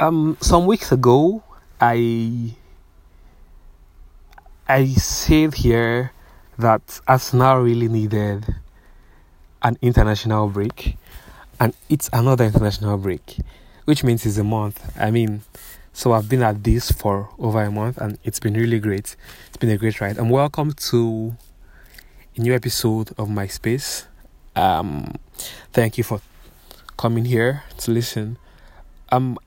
Um, some weeks ago, I I said here that Arsenal really needed an international break, and it's another international break, which means it's a month. I mean, so I've been at this for over a month, and it's been really great. It's been a great ride. And welcome to a new episode of my space. Um, thank you for coming here to listen. Um,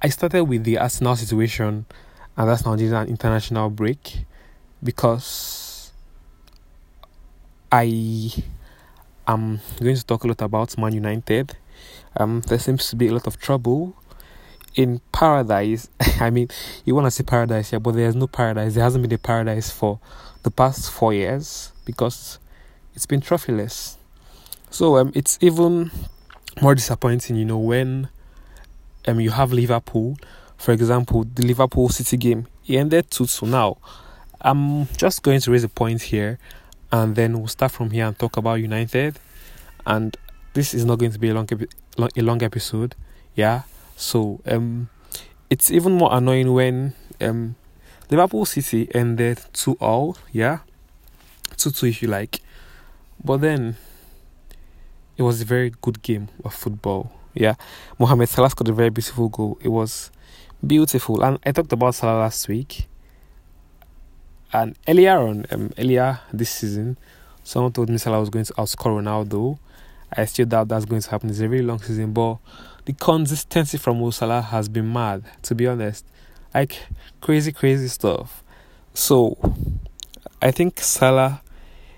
I started with the Arsenal situation, and that's not an international break because I am going to talk a lot about Man United. Um, there seems to be a lot of trouble in paradise. I mean, you want to say paradise here, but there's no paradise. There hasn't been a paradise for the past four years because it's been trophyless. So um, it's even more disappointing, you know, when um, you have Liverpool, for example, the Liverpool City game, it ended 2 2 now. I'm just going to raise a point here and then we'll start from here and talk about United. And this is not going to be a long, a long episode, yeah. So um, it's even more annoying when um, Liverpool City ended 2 all, yeah, 2 2 if you like. But then it was a very good game of football. Yeah, Mohamed Salah scored a very beautiful goal. It was beautiful, and I talked about Salah last week. And earlier on, um, earlier this season, someone told me Salah was going to outscore Ronaldo. I still doubt that's going to happen. It's a very long season, but the consistency from Mo Salah has been mad. To be honest, like crazy, crazy stuff. So, I think Salah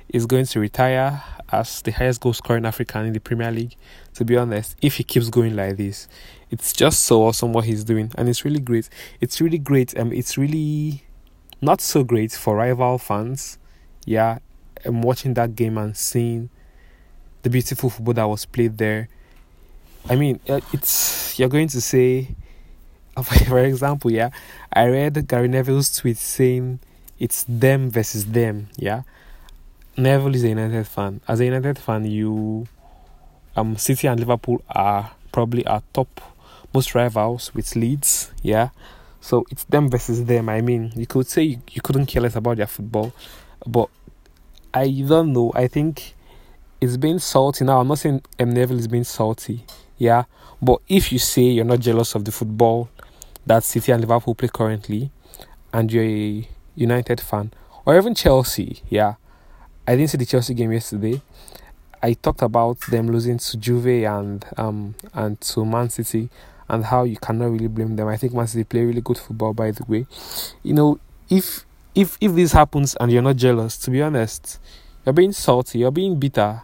is going to retire as the highest goal scorer in Africa in the Premier League. To be honest, if he keeps going like this, it's just so awesome what he's doing, and it's really great. It's really great. Um, it's really not so great for rival fans. Yeah, I'm watching that game and seeing the beautiful football that was played there. I mean, uh, it's you're going to say, for example, yeah, I read Gary Neville's tweet saying it's them versus them. Yeah, Neville is a United fan. As a United fan, you, um, City and Liverpool are probably our top most rivals with Leeds. Yeah, so it's them versus them. I mean, you could say you, you couldn't care less about their football, but I don't know. I think it's being salty now. I'm not saying M Neville is being salty. Yeah, but if you say you're not jealous of the football that City and Liverpool play currently, and you're a United fan, or even Chelsea, yeah I didn't see the Chelsea game yesterday. I talked about them losing to Juve and um and to Man City and how you cannot really blame them. I think Man City play really good football by the way. You know, if if if this happens and you're not jealous, to be honest, you're being salty, you're being bitter.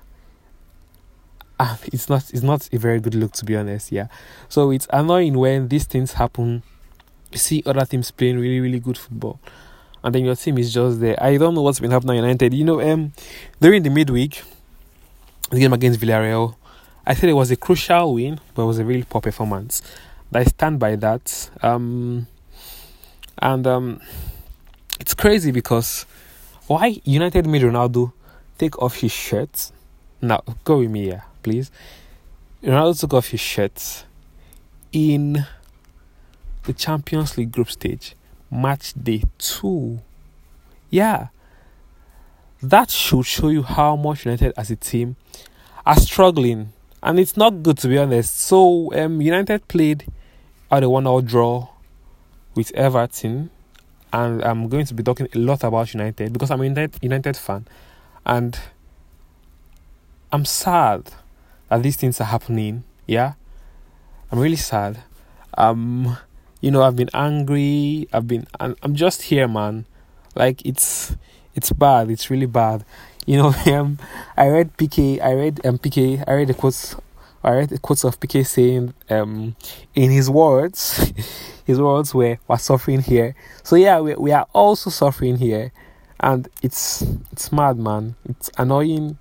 And it's not it's not a very good look to be honest, yeah. So it's annoying when these things happen. You see other teams playing really, really good football and then your team is just there. I don't know what's been happening at United. You know, um, during the midweek, the game against Villarreal, I said it was a crucial win, but it was a really poor performance. I stand by that. Um, and um, it's crazy because why United made Ronaldo take off his shirt? Now, go with me here, please. Ronaldo took off his shirt in the Champions League group stage match day two. Yeah. That should show you how much United as a team are struggling. And it's not good to be honest. So um, United played at a one all draw with Everton. And I'm going to be talking a lot about United because I'm a United, United fan. And I'm sad that these things are happening. Yeah. I'm really sad. Um you know i've been angry i've been i'm just here man. Like it's it's bad it's really bad. You know um, i read pk i read um, pk i read the quotes i read the quotes of pk saying um in his words his words were we're suffering here. So yeah we, we are also suffering here. And it's it's mad man. It's annoying.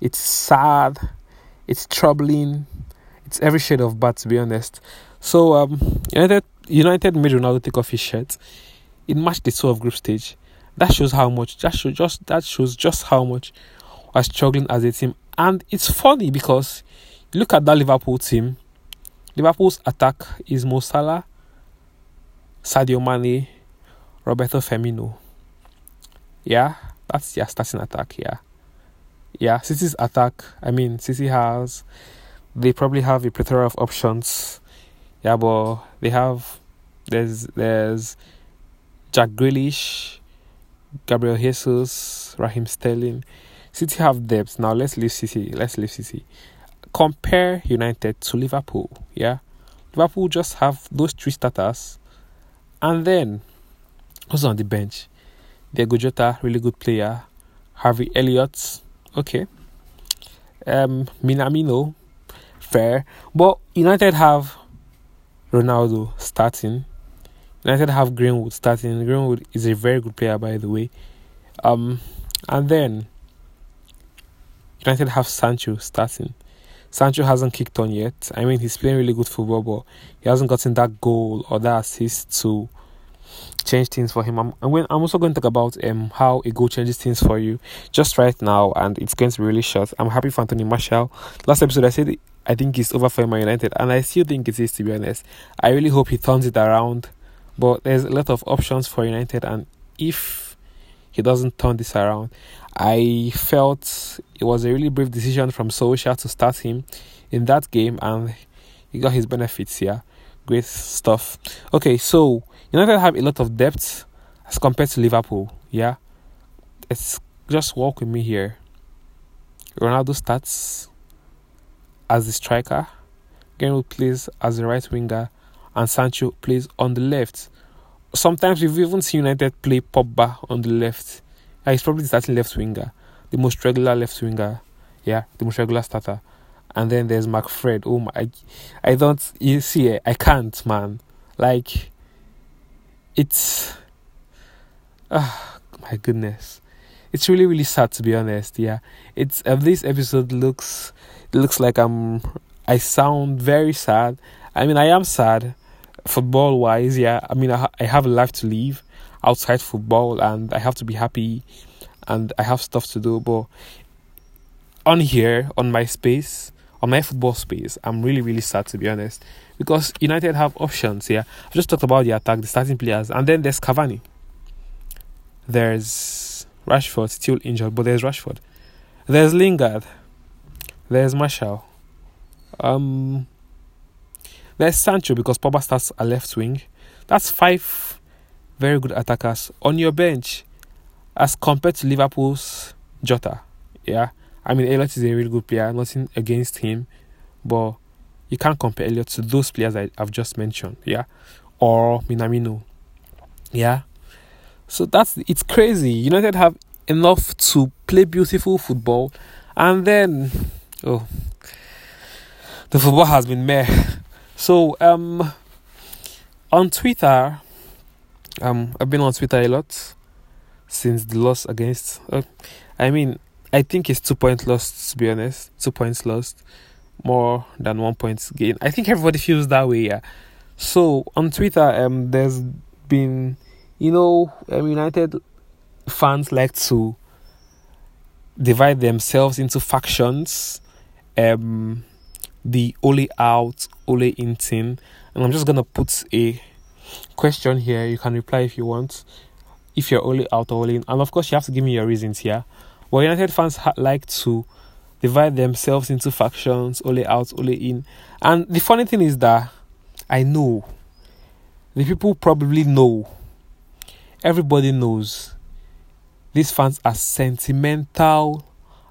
It's sad. It's troubling. It's every shade of bad to be honest. So um united United made Ronaldo take off his shirt It match the two of group stage. That shows how much. That shows just that shows just how much we're struggling as a team. And it's funny because look at that Liverpool team. Liverpool's attack is Mo Salah Sadio Mane, Roberto Firmino. Yeah, that's their starting attack. Yeah, yeah. City's attack. I mean, City has. They probably have a plethora of options. Yeah, but they have. There's there's Jack Grealish, Gabriel Jesus, Raheem Sterling. City have depth. Now let's leave City. Let's leave City. Compare United to Liverpool. Yeah, Liverpool just have those three starters, and then who's on the bench? Diogo Jota, really good player. Harvey Elliott, okay. Um, Minamino, fair. But United have Ronaldo starting. United have Greenwood starting. Greenwood is a very good player, by the way. Um, and then United have Sancho starting. Sancho hasn't kicked on yet. I mean, he's playing really good football, but he hasn't gotten that goal or that assist to change things for him. I'm, I'm, going, I'm also going to talk about um how a goal changes things for you just right now, and it's going to be really short. I'm happy for Anthony Martial. Last episode, I said I think it's over for Man United, and I still think it is, to be honest. I really hope he turns it around, but there's a lot of options for United, and if he doesn't turn this around, I felt it was a really brave decision from Solskjaer to start him in that game, and he got his benefits here. Great stuff. Okay, so United have a lot of depth as compared to Liverpool. Yeah, it's just walk with me here. Ronaldo starts as the striker, Greenwood plays as the right winger, and Sancho plays on the left. Sometimes we've even seen United play Pogba on the left. He's probably the starting left winger, the most regular left winger. Yeah, the most regular starter. And then there's McFred. Oh my, I don't. You see, I can't, man. Like, it's. Oh, my goodness, it's really really sad to be honest. Yeah, it's uh, this episode looks looks like I'm. I sound very sad. I mean, I am sad, football wise. Yeah, I mean, I, I have a life to live outside football, and I have to be happy, and I have stuff to do. But on here, on my space, on my football space, I'm really, really sad to be honest. Because United have options here. I've just talked about the attack, the starting players, and then there's Cavani. There's Rashford, still injured, but there's Rashford. There's Lingard. There's Martial. Um, there's Sancho because Pogba starts a left wing. That's five very good attackers on your bench as compared to Liverpool's Jota. Yeah, I mean Elliott is a really good player. Nothing against him, but you can't compare Elliott to those players I, have just mentioned. Yeah, or Minamino. Yeah, so that's it's crazy. United have enough to play beautiful football, and then oh, the football has been meh. So um, on Twitter, um, I've been on Twitter a lot since the loss against. Uh, I mean, I think it's two points lost. To be honest, two points lost, more than one point gain. I think everybody feels that way. Yeah. So on Twitter, um, there's been, you know, um, United fans like to divide themselves into factions. Um, the only out, only in team, and I'm just gonna put a question here. You can reply if you want, if you're only out or only in. And of course, you have to give me your reasons here. Well, United fans ha- like to divide themselves into factions, only out, only in. And the funny thing is that I know, the people probably know, everybody knows, these fans are sentimental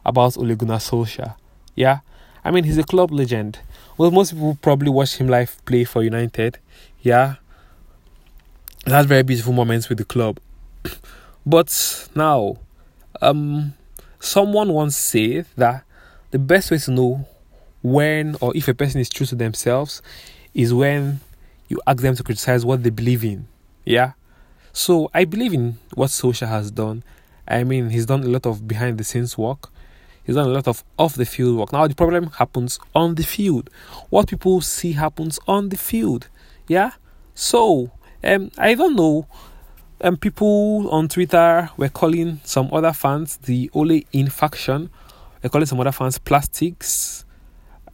about Ole Gunnar Solskjaer. Yeah? I mean, he's a club legend. Well, most people probably watch him live play for United. Yeah? had very beautiful moments with the club. but now, um, someone once said that the best way to know when or if a person is true to themselves is when you ask them to criticize what they believe in. Yeah. So I believe in what Solskjaer has done. I mean, he's done a lot of behind the scenes work. He's done a lot of off the field work. Now the problem happens on the field. What people see happens on the field. Yeah. So um, I don't know. Um, people on Twitter were calling some other fans the Ole in faction. They're calling some other fans plastics.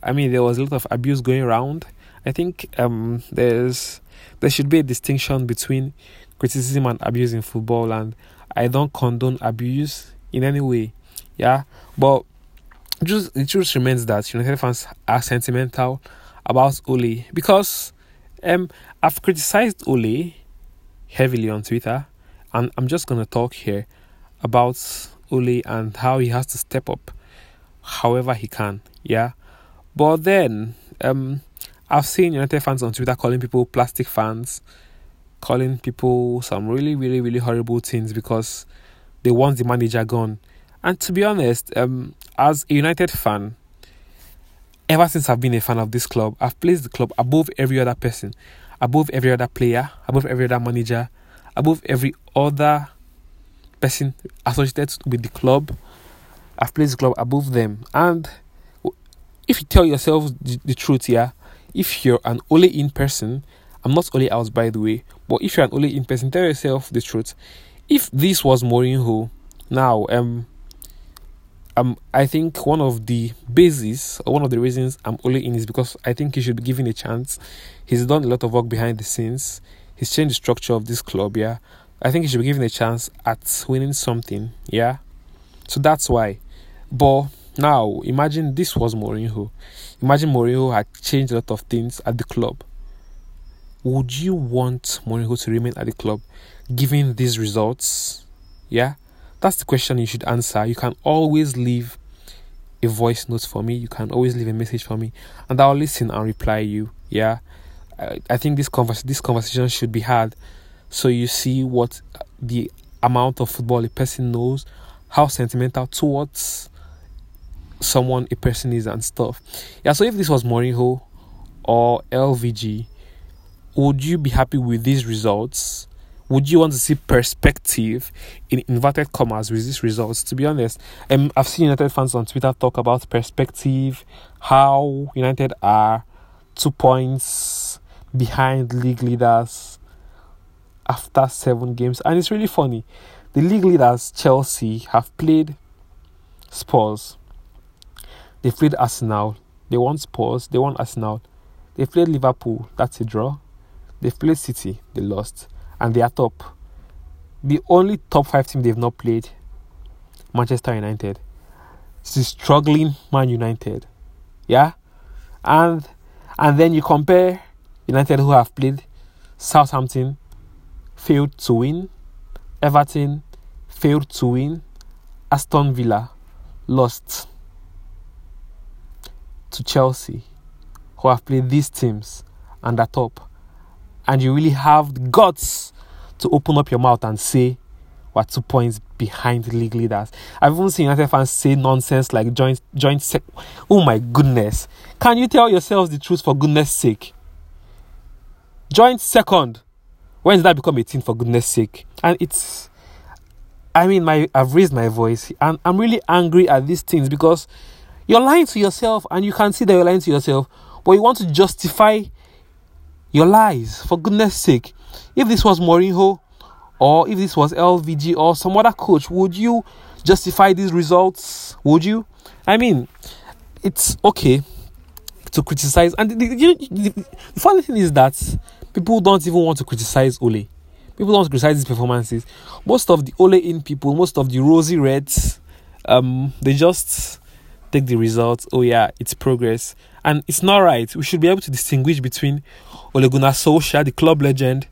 I mean, there was a lot of abuse going around. I think um, there's there should be a distinction between criticism and abuse in football, and I don't condone abuse in any way. Yeah, but just the truth remains that United fans are sentimental about Ole because um I've criticized Ole heavily on Twitter, and I'm just gonna talk here about Ole and how he has to step up however he can. Yeah, but then um I've seen United fans on Twitter calling people plastic fans, calling people some really really really horrible things because they want the manager gone. And to be honest, um, as a United fan, ever since I've been a fan of this club, I've placed the club above every other person, above every other player, above every other manager, above every other person associated with the club. I've placed the club above them. And if you tell yourself the, truth here, if you're an only in person, I'm not only out by the way, but if you're an only in person, tell yourself the truth. If this was Mourinho, now um um, I think one of the bases one of the reasons I'm only in is because I think he should be given a chance. He's done a lot of work behind the scenes. He's changed the structure of this club. Yeah, I think he should be given a chance at winning something. Yeah, so that's why. But now imagine this was Mourinho. Imagine Mourinho had changed a lot of things at the club. Would you want Mourinho to remain at the club, given these results? Yeah that's the question you should answer. You can always leave a voice note for me. You can always leave a message for me, and I'll listen and reply you. Yeah, I, I think this convers this conversation should be had, so you see what the amount of football a person knows, how sentimental towards someone a person is, and stuff. Yeah. So if this was Mourinho or LVG, would you be happy with these results? Would you want to see perspective in inverted commas with these results? To be honest, um, I've seen United fans on Twitter talk about perspective, how United are two points behind league leaders after seven games, and it's really funny. The league leaders, Chelsea, have played Spurs. They played Arsenal. They won Spurs. They won Arsenal. They played Liverpool. That's a draw. They played City. They lost and they are top. The only top five team they've not played, Manchester United. This is struggling Man United. Yeah? And and then you compare United who have played Southampton, failed to win, Everton failed to win, Aston Villa lost to Chelsea, who have played these teams and are top and you really have the guts to open up your mouth and say we're two points behind league leaders. I've even seen United fans say nonsense like joint joint sec. Oh my goodness! Can you tell yourselves the truth for goodness sake? Joint second. When did that become a thing for goodness sake? And it's I mean my I've raised my voice and I'm really angry at these things because you're lying to yourself and you can see that you're lying to yourself, but you want to justify your lies, for goodness sake. If this was Mourinho or if this was LVG or some other coach, would you justify these results? Would you? I mean, it's okay to criticize. And the, the, the, funny thing is that people don't even want to criticize Ole. People don't criticize his performances. Most of the Ole in people, most of the rosy reds, um, they just take the results. Oh yeah, it's progress, and it's not right. We should be able to distinguish between Ole Solskjaer, the club legend,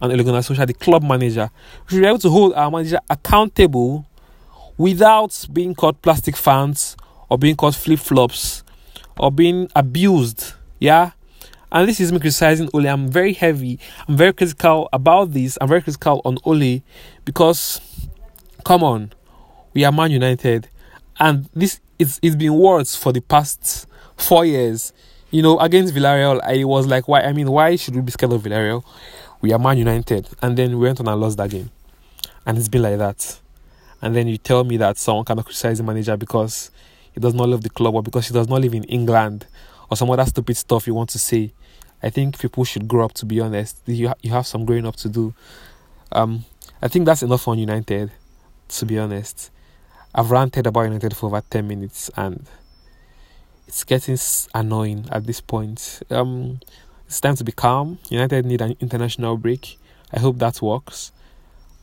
and Ole Solskjaer, the club manager. We should be able to hold our manager accountable without being called plastic fans or being called flip flops or being abused. Yeah. And this is me criticizing Ole. I'm very heavy. I'm very critical about this. I'm very critical on Ole because, come on, we are Man United, and this it's it's been worse for the past four years you know, against Villarreal, I was like, why? I mean, why should we be scared of Villarreal? We are Man United. And then we went on and lost that game. And it's been like that. And then you tell me that someone cannot criticize the manager because he does not love the club or because he does not live in England or some other stupid stuff you want to say. I think people should grow up, to be honest. You, ha- you have some growing up to do. Um, I think that's enough on United, to be honest. I've ranted about United for over 10 minutes and it's getting annoying at this point. Um, It's time to be calm. United need an international break. I hope that works.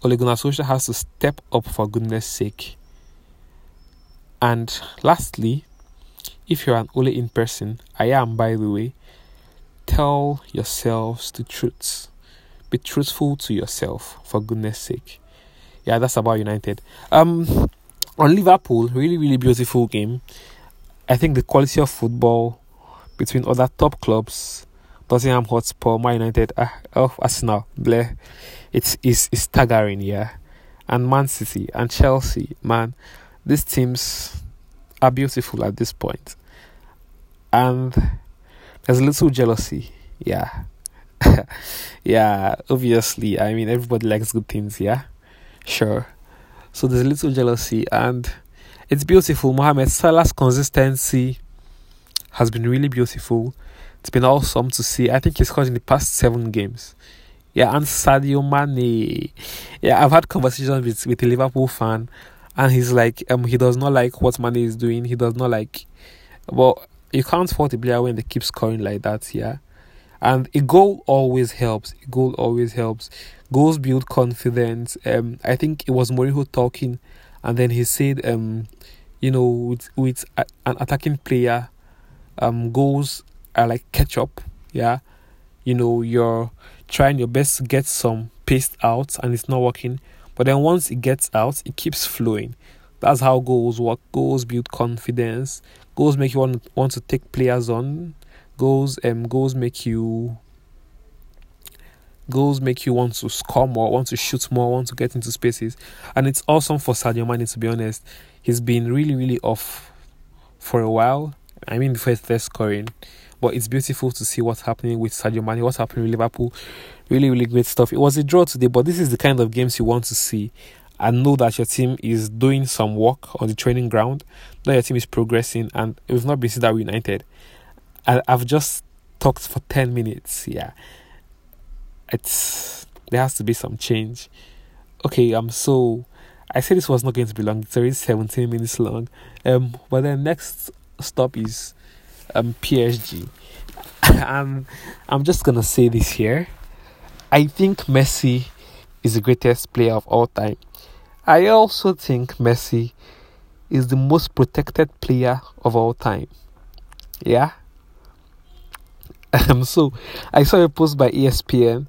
Ole Gunnar Solskjaer has to step up for goodness sake. And lastly, if you're an Ole in person, I am by the way, tell yourselves the truths. Be truthful to yourself for goodness sake. Yeah, that's about United. Um on Liverpool, really, really beautiful game. I think the quality of football between other top clubs, Tottenham Hotspur, Man United, uh, Arsenal, Blair, it's, it's, it's staggering, yeah. And Man City and Chelsea, man, these teams are beautiful at this point. And there's a little jealousy, yeah. yeah, obviously, I mean, everybody likes good things, yeah. Sure. So there's a little jealousy, and it's beautiful. Mohamed Salah's consistency has been really beautiful. It's been awesome to see. I think he's scored in the past seven games. Yeah, and Sadio Mane. Yeah, I've had conversations with, with a Liverpool fan, and he's like, um, he does not like what Mane is doing. He does not like, well, you can't fault a player when they keep scoring like that. Yeah, and a goal always helps. A goal always helps. Goals build confidence. Um, I think it was Mourinho talking, and then he said, um, you know, with with a, an attacking player, um, goals are like ketchup. Yeah, you know, you're trying your best to get some paste out, and it's not working. But then once it gets out, it keeps flowing. That's how goals work. Goals build confidence. Goals make you want want to take players on. Goals um goals make you goals make you want to score more, want to shoot more, want to get into spaces. And it's awesome for Sadio Mane to be honest. He's been really, really off for a while. I mean before started scoring. But it's beautiful to see what's happening with Sadio Mane, what's happening with Liverpool. Really, really great stuff. It was a draw today, but this is the kind of games you want to see. And know that your team is doing some work on the training ground, that your team is progressing, and we've not been seen that united. I've just talked for 10 minutes, yeah it's there has to be some change. Okay, um, so I said this was not going to be long. It's already 17 minutes long. Um, but then next stop is um PSG. um, I'm just gonna say this here. I think Messi is the greatest player of all time. I also think Messi is the most protected player of all time. Yeah. Um, so I saw a post by ESPN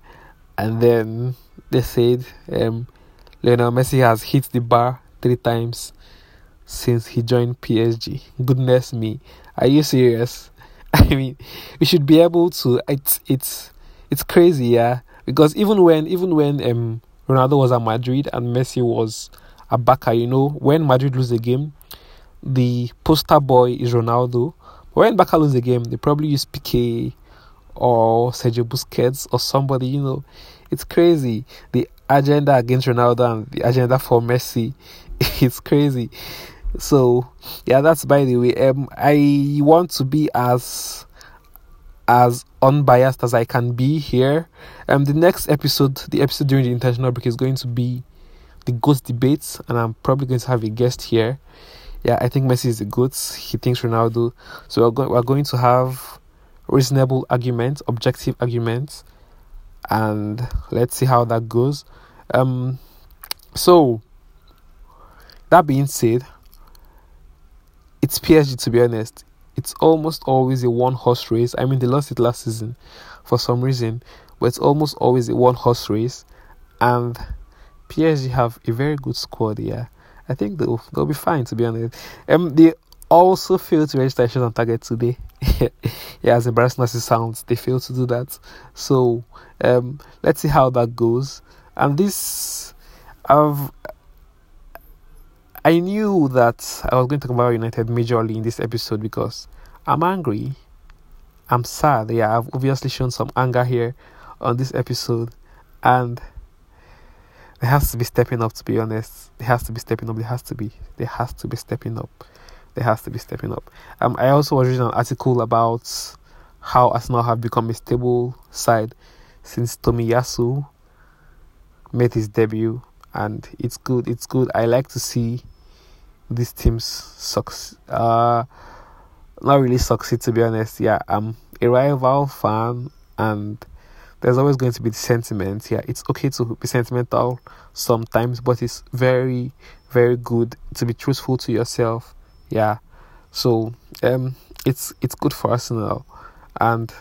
and then they said um, Lionel Messi has hit the bar three times since he joined PSG. Goodness me, are you serious? I mean, we should be able to. It's it's it's crazy, yeah. Because even when even when um Ronaldo was at Madrid and Messi was at Barca, you know, when Madrid lose a game, the poster boy is Ronaldo. But when Barca lose a game, they probably use Piqué or Sergio Busquets or somebody, you know. It's crazy. The agenda against Ronaldo and the agenda for Messi, it's crazy. So, yeah, that's by the way. Um, I want to be as as unbiased as I can be here. Um, the next episode, the episode during the international break, is going to be the GOAT debates, and I'm probably going to have a guest here. Yeah, I think Messi is the GOAT. He thinks Ronaldo. So we're, go- we're going to have reasonable arguments, objective arguments, and let's see how that goes. Um, so that being said, it's PSG to be honest. It's almost always a one horse race. I mean, they lost it last season for some reason, but it's almost always a one horse race, and PSG have a very good squad here. I think they'll they'll be fine to be honest. Um, they also failed to register shots on target today. yeah, as embarrassing as it sounds, they failed to do that. So um, let's see how that goes. And this, I've, I knew that I was going to talk about United majorly in this episode because I'm angry. I'm sad. Yeah, I've obviously shown some anger here on this episode, and there has to be stepping up. To be honest, there has to be stepping up. There has to be. There has to be stepping up they has to be stepping up. Um, I also was reading an article about how Arsenal have become a stable side since Tomiyasu made his debut, and it's good. It's good. I like to see these teams sucks. Uh, not really succeed to be honest. Yeah, I'm a rival fan and there's always going to be the sentiment. Yeah, it's okay to be sentimental sometimes, but it's very, very good to be truthful to yourself. Yeah, so um, it's it's good for Arsenal, and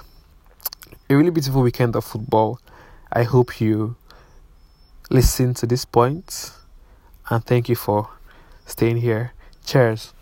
a really beautiful weekend of football. I hope you listen to this point, and thank you for staying here. Cheers.